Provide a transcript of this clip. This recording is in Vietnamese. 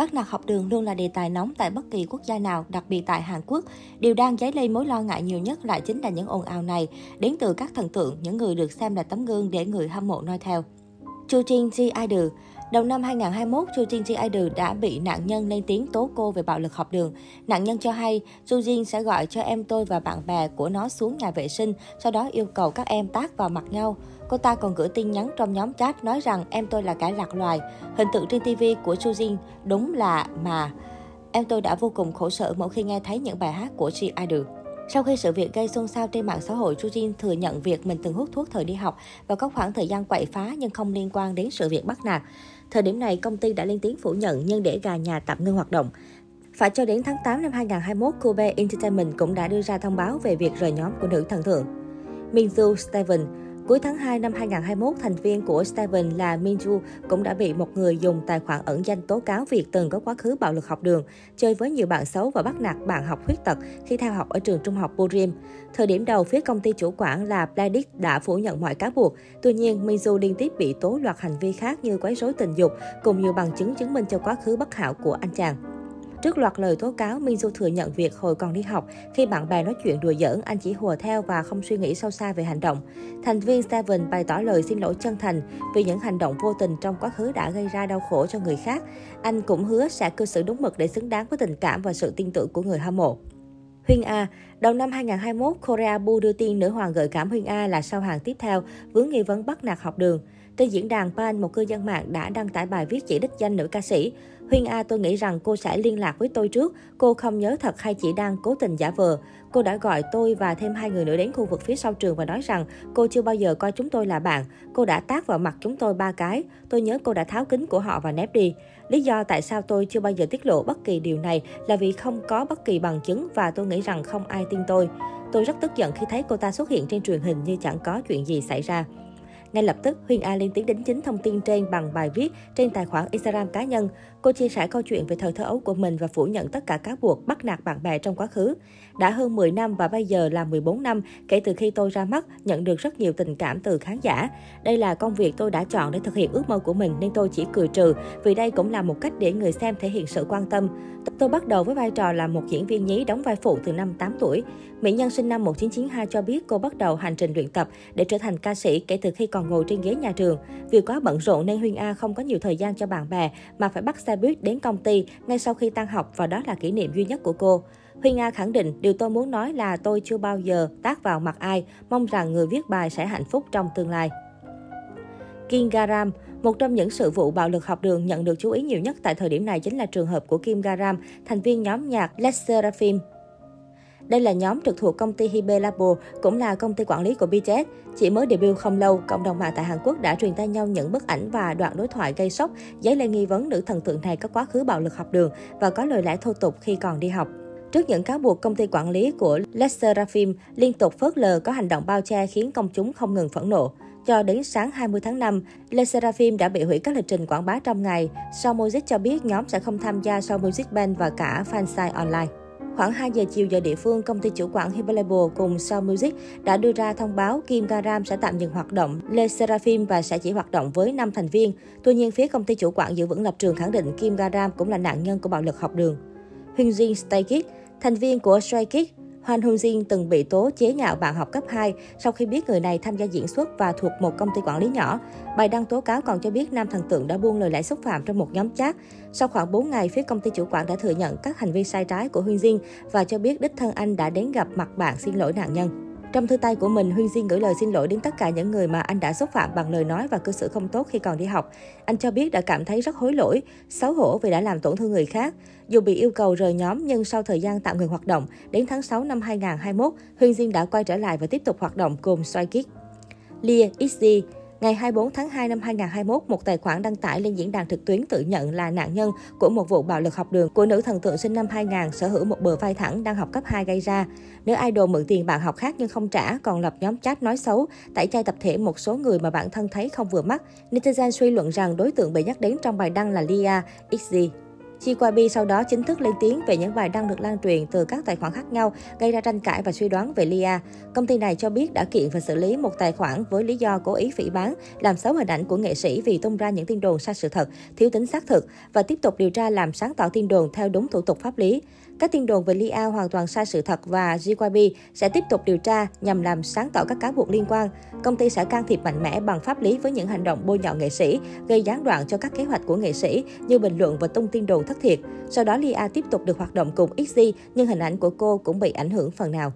Bắt nạt học đường luôn là đề tài nóng tại bất kỳ quốc gia nào, đặc biệt tại Hàn Quốc. Điều đang dấy lên mối lo ngại nhiều nhất lại chính là những ồn ào này, đến từ các thần tượng, những người được xem là tấm gương để người hâm mộ noi theo. Chu Jin Ji Idol Đầu năm 2021, Chu Jin Ji Idol đã bị nạn nhân lên tiếng tố cô về bạo lực học đường. Nạn nhân cho hay, Chu Jin sẽ gọi cho em tôi và bạn bè của nó xuống nhà vệ sinh, sau đó yêu cầu các em tác vào mặt nhau. Cô ta còn gửi tin nhắn trong nhóm chat nói rằng em tôi là kẻ lạc loài. Hình tượng trên TV của Chu Jin đúng là mà. Em tôi đã vô cùng khổ sở mỗi khi nghe thấy những bài hát của Ji Idol. Sau khi sự việc gây xôn xao trên mạng xã hội, Chu Jin thừa nhận việc mình từng hút thuốc thời đi học và có khoảng thời gian quậy phá nhưng không liên quan đến sự việc bắt nạt. Thời điểm này, công ty đã lên tiếng phủ nhận nhưng để gà nhà tạm ngưng hoạt động. Phải cho đến tháng 8 năm 2021, Kobe Entertainment cũng đã đưa ra thông báo về việc rời nhóm của nữ thần tượng. Minju Steven Cuối tháng 2 năm 2021, thành viên của Steven là Minju cũng đã bị một người dùng tài khoản ẩn danh tố cáo việc từng có quá khứ bạo lực học đường, chơi với nhiều bạn xấu và bắt nạt bạn học khuyết tật khi theo học ở trường trung học Borim. Thời điểm đầu, phía công ty chủ quản là Pladix đã phủ nhận mọi cáo buộc. Tuy nhiên, Minju liên tiếp bị tố loạt hành vi khác như quấy rối tình dục, cùng nhiều bằng chứng chứng minh cho quá khứ bất hảo của anh chàng. Trước loạt lời tố cáo, Minju thừa nhận việc hồi còn đi học, khi bạn bè nói chuyện đùa giỡn, anh chỉ hùa theo và không suy nghĩ sâu xa về hành động. Thành viên Seven bày tỏ lời xin lỗi chân thành vì những hành động vô tình trong quá khứ đã gây ra đau khổ cho người khác. Anh cũng hứa sẽ cư xử đúng mực để xứng đáng với tình cảm và sự tin tưởng của người hâm mộ. Huyên A Đầu năm 2021, Korea Bu đưa tin nữ hoàng gợi cảm Huyên A là sao hàng tiếp theo, vướng nghi vấn bắt nạt học đường. Trên diễn đàn Pan, một cư dân mạng đã đăng tải bài viết chỉ đích danh nữ ca sĩ. Huyên A tôi nghĩ rằng cô sẽ liên lạc với tôi trước. Cô không nhớ thật hay chỉ đang cố tình giả vờ. Cô đã gọi tôi và thêm hai người nữa đến khu vực phía sau trường và nói rằng cô chưa bao giờ coi chúng tôi là bạn. Cô đã tác vào mặt chúng tôi ba cái. Tôi nhớ cô đã tháo kính của họ và nép đi. Lý do tại sao tôi chưa bao giờ tiết lộ bất kỳ điều này là vì không có bất kỳ bằng chứng và tôi nghĩ rằng không ai tin tôi. Tôi rất tức giận khi thấy cô ta xuất hiện trên truyền hình như chẳng có chuyện gì xảy ra. Ngay lập tức, Huyền A liên tiếng đính chính thông tin trên bằng bài viết trên tài khoản Instagram cá nhân. Cô chia sẻ câu chuyện về thời thơ ấu của mình và phủ nhận tất cả cáo buộc bắt nạt bạn bè trong quá khứ. Đã hơn 10 năm và bây giờ là 14 năm kể từ khi tôi ra mắt, nhận được rất nhiều tình cảm từ khán giả. Đây là công việc tôi đã chọn để thực hiện ước mơ của mình nên tôi chỉ cười trừ vì đây cũng là một cách để người xem thể hiện sự quan tâm. Tôi bắt đầu với vai trò là một diễn viên nhí đóng vai phụ từ năm 8 tuổi. Mỹ Nhân sinh năm 1992 cho biết cô bắt đầu hành trình luyện tập để trở thành ca sĩ kể từ khi còn ngồi trên ghế nhà trường. Vì quá bận rộn nên Huyên A không có nhiều thời gian cho bạn bè mà phải bắt xe buýt đến công ty ngay sau khi tan học và đó là kỷ niệm duy nhất của cô. Huy Nga khẳng định, điều tôi muốn nói là tôi chưa bao giờ tác vào mặt ai, mong rằng người viết bài sẽ hạnh phúc trong tương lai. Kim Garam, một trong những sự vụ bạo lực học đường nhận được chú ý nhiều nhất tại thời điểm này chính là trường hợp của Kim Garam, thành viên nhóm nhạc Les Seraphim. Đây là nhóm trực thuộc công ty Hibe Labo, cũng là công ty quản lý của BTS. Chỉ mới debut không lâu, cộng đồng mạng tại Hàn Quốc đã truyền tay nhau những bức ảnh và đoạn đối thoại gây sốc, dấy lên nghi vấn nữ thần tượng này có quá khứ bạo lực học đường và có lời lẽ thô tục khi còn đi học. Trước những cáo buộc công ty quản lý của Les liên tục phớt lờ có hành động bao che khiến công chúng không ngừng phẫn nộ. Cho đến sáng 20 tháng 5, Le Seraphim đã bị hủy các lịch trình quảng bá trong ngày. Sau Music cho biết nhóm sẽ không tham gia sau Music Band và cả fansite online. Khoảng 2 giờ chiều giờ địa phương, công ty chủ quản Hyperlabel cùng Sound Music đã đưa ra thông báo Kim Garam sẽ tạm dừng hoạt động Le Seraphim và sẽ chỉ hoạt động với 5 thành viên. Tuy nhiên, phía công ty chủ quản giữ vững lập trường khẳng định Kim Garam cũng là nạn nhân của bạo lực học đường. Hyun Jin Stakit, thành viên của Stray Kids, Hoan Hung Jin từng bị tố chế nhạo bạn học cấp 2 sau khi biết người này tham gia diễn xuất và thuộc một công ty quản lý nhỏ. Bài đăng tố cáo còn cho biết nam thần tượng đã buông lời lẽ xúc phạm trong một nhóm chat. Sau khoảng 4 ngày, phía công ty chủ quản đã thừa nhận các hành vi sai trái của Huyên Jin và cho biết đích thân anh đã đến gặp mặt bạn xin lỗi nạn nhân. Trong thư tay của mình, Huyên Di gửi lời xin lỗi đến tất cả những người mà anh đã xúc phạm bằng lời nói và cư xử không tốt khi còn đi học. Anh cho biết đã cảm thấy rất hối lỗi, xấu hổ vì đã làm tổn thương người khác. Dù bị yêu cầu rời nhóm nhưng sau thời gian tạm ngừng hoạt động, đến tháng 6 năm 2021, Huyên Diên đã quay trở lại và tiếp tục hoạt động cùng Soi Kick. Lia XG Ngày 24 tháng 2 năm 2021, một tài khoản đăng tải lên diễn đàn trực tuyến tự nhận là nạn nhân của một vụ bạo lực học đường của nữ thần tượng sinh năm 2000 sở hữu một bờ vai thẳng đang học cấp 2 gây ra. Nữ idol mượn tiền bạn học khác nhưng không trả, còn lập nhóm chat nói xấu, tẩy chay tập thể một số người mà bản thân thấy không vừa mắt. Netizen suy luận rằng đối tượng bị nhắc đến trong bài đăng là Lia Chi Qua Bi sau đó chính thức lên tiếng về những bài đăng được lan truyền từ các tài khoản khác nhau, gây ra tranh cãi và suy đoán về Lia. Công ty này cho biết đã kiện và xử lý một tài khoản với lý do cố ý phỉ bán, làm xấu hình ảnh của nghệ sĩ vì tung ra những tin đồn sai sự thật, thiếu tính xác thực và tiếp tục điều tra làm sáng tỏ tin đồn theo đúng thủ tục pháp lý. Các tin đồn về Lia hoàn toàn sai sự thật và JYP sẽ tiếp tục điều tra nhằm làm sáng tỏ các cáo buộc liên quan. Công ty sẽ can thiệp mạnh mẽ bằng pháp lý với những hành động bôi nhọ nghệ sĩ, gây gián đoạn cho các kế hoạch của nghệ sĩ như bình luận và tung tin đồn thất thiệt. Sau đó Lia tiếp tục được hoạt động cùng XZ nhưng hình ảnh của cô cũng bị ảnh hưởng phần nào.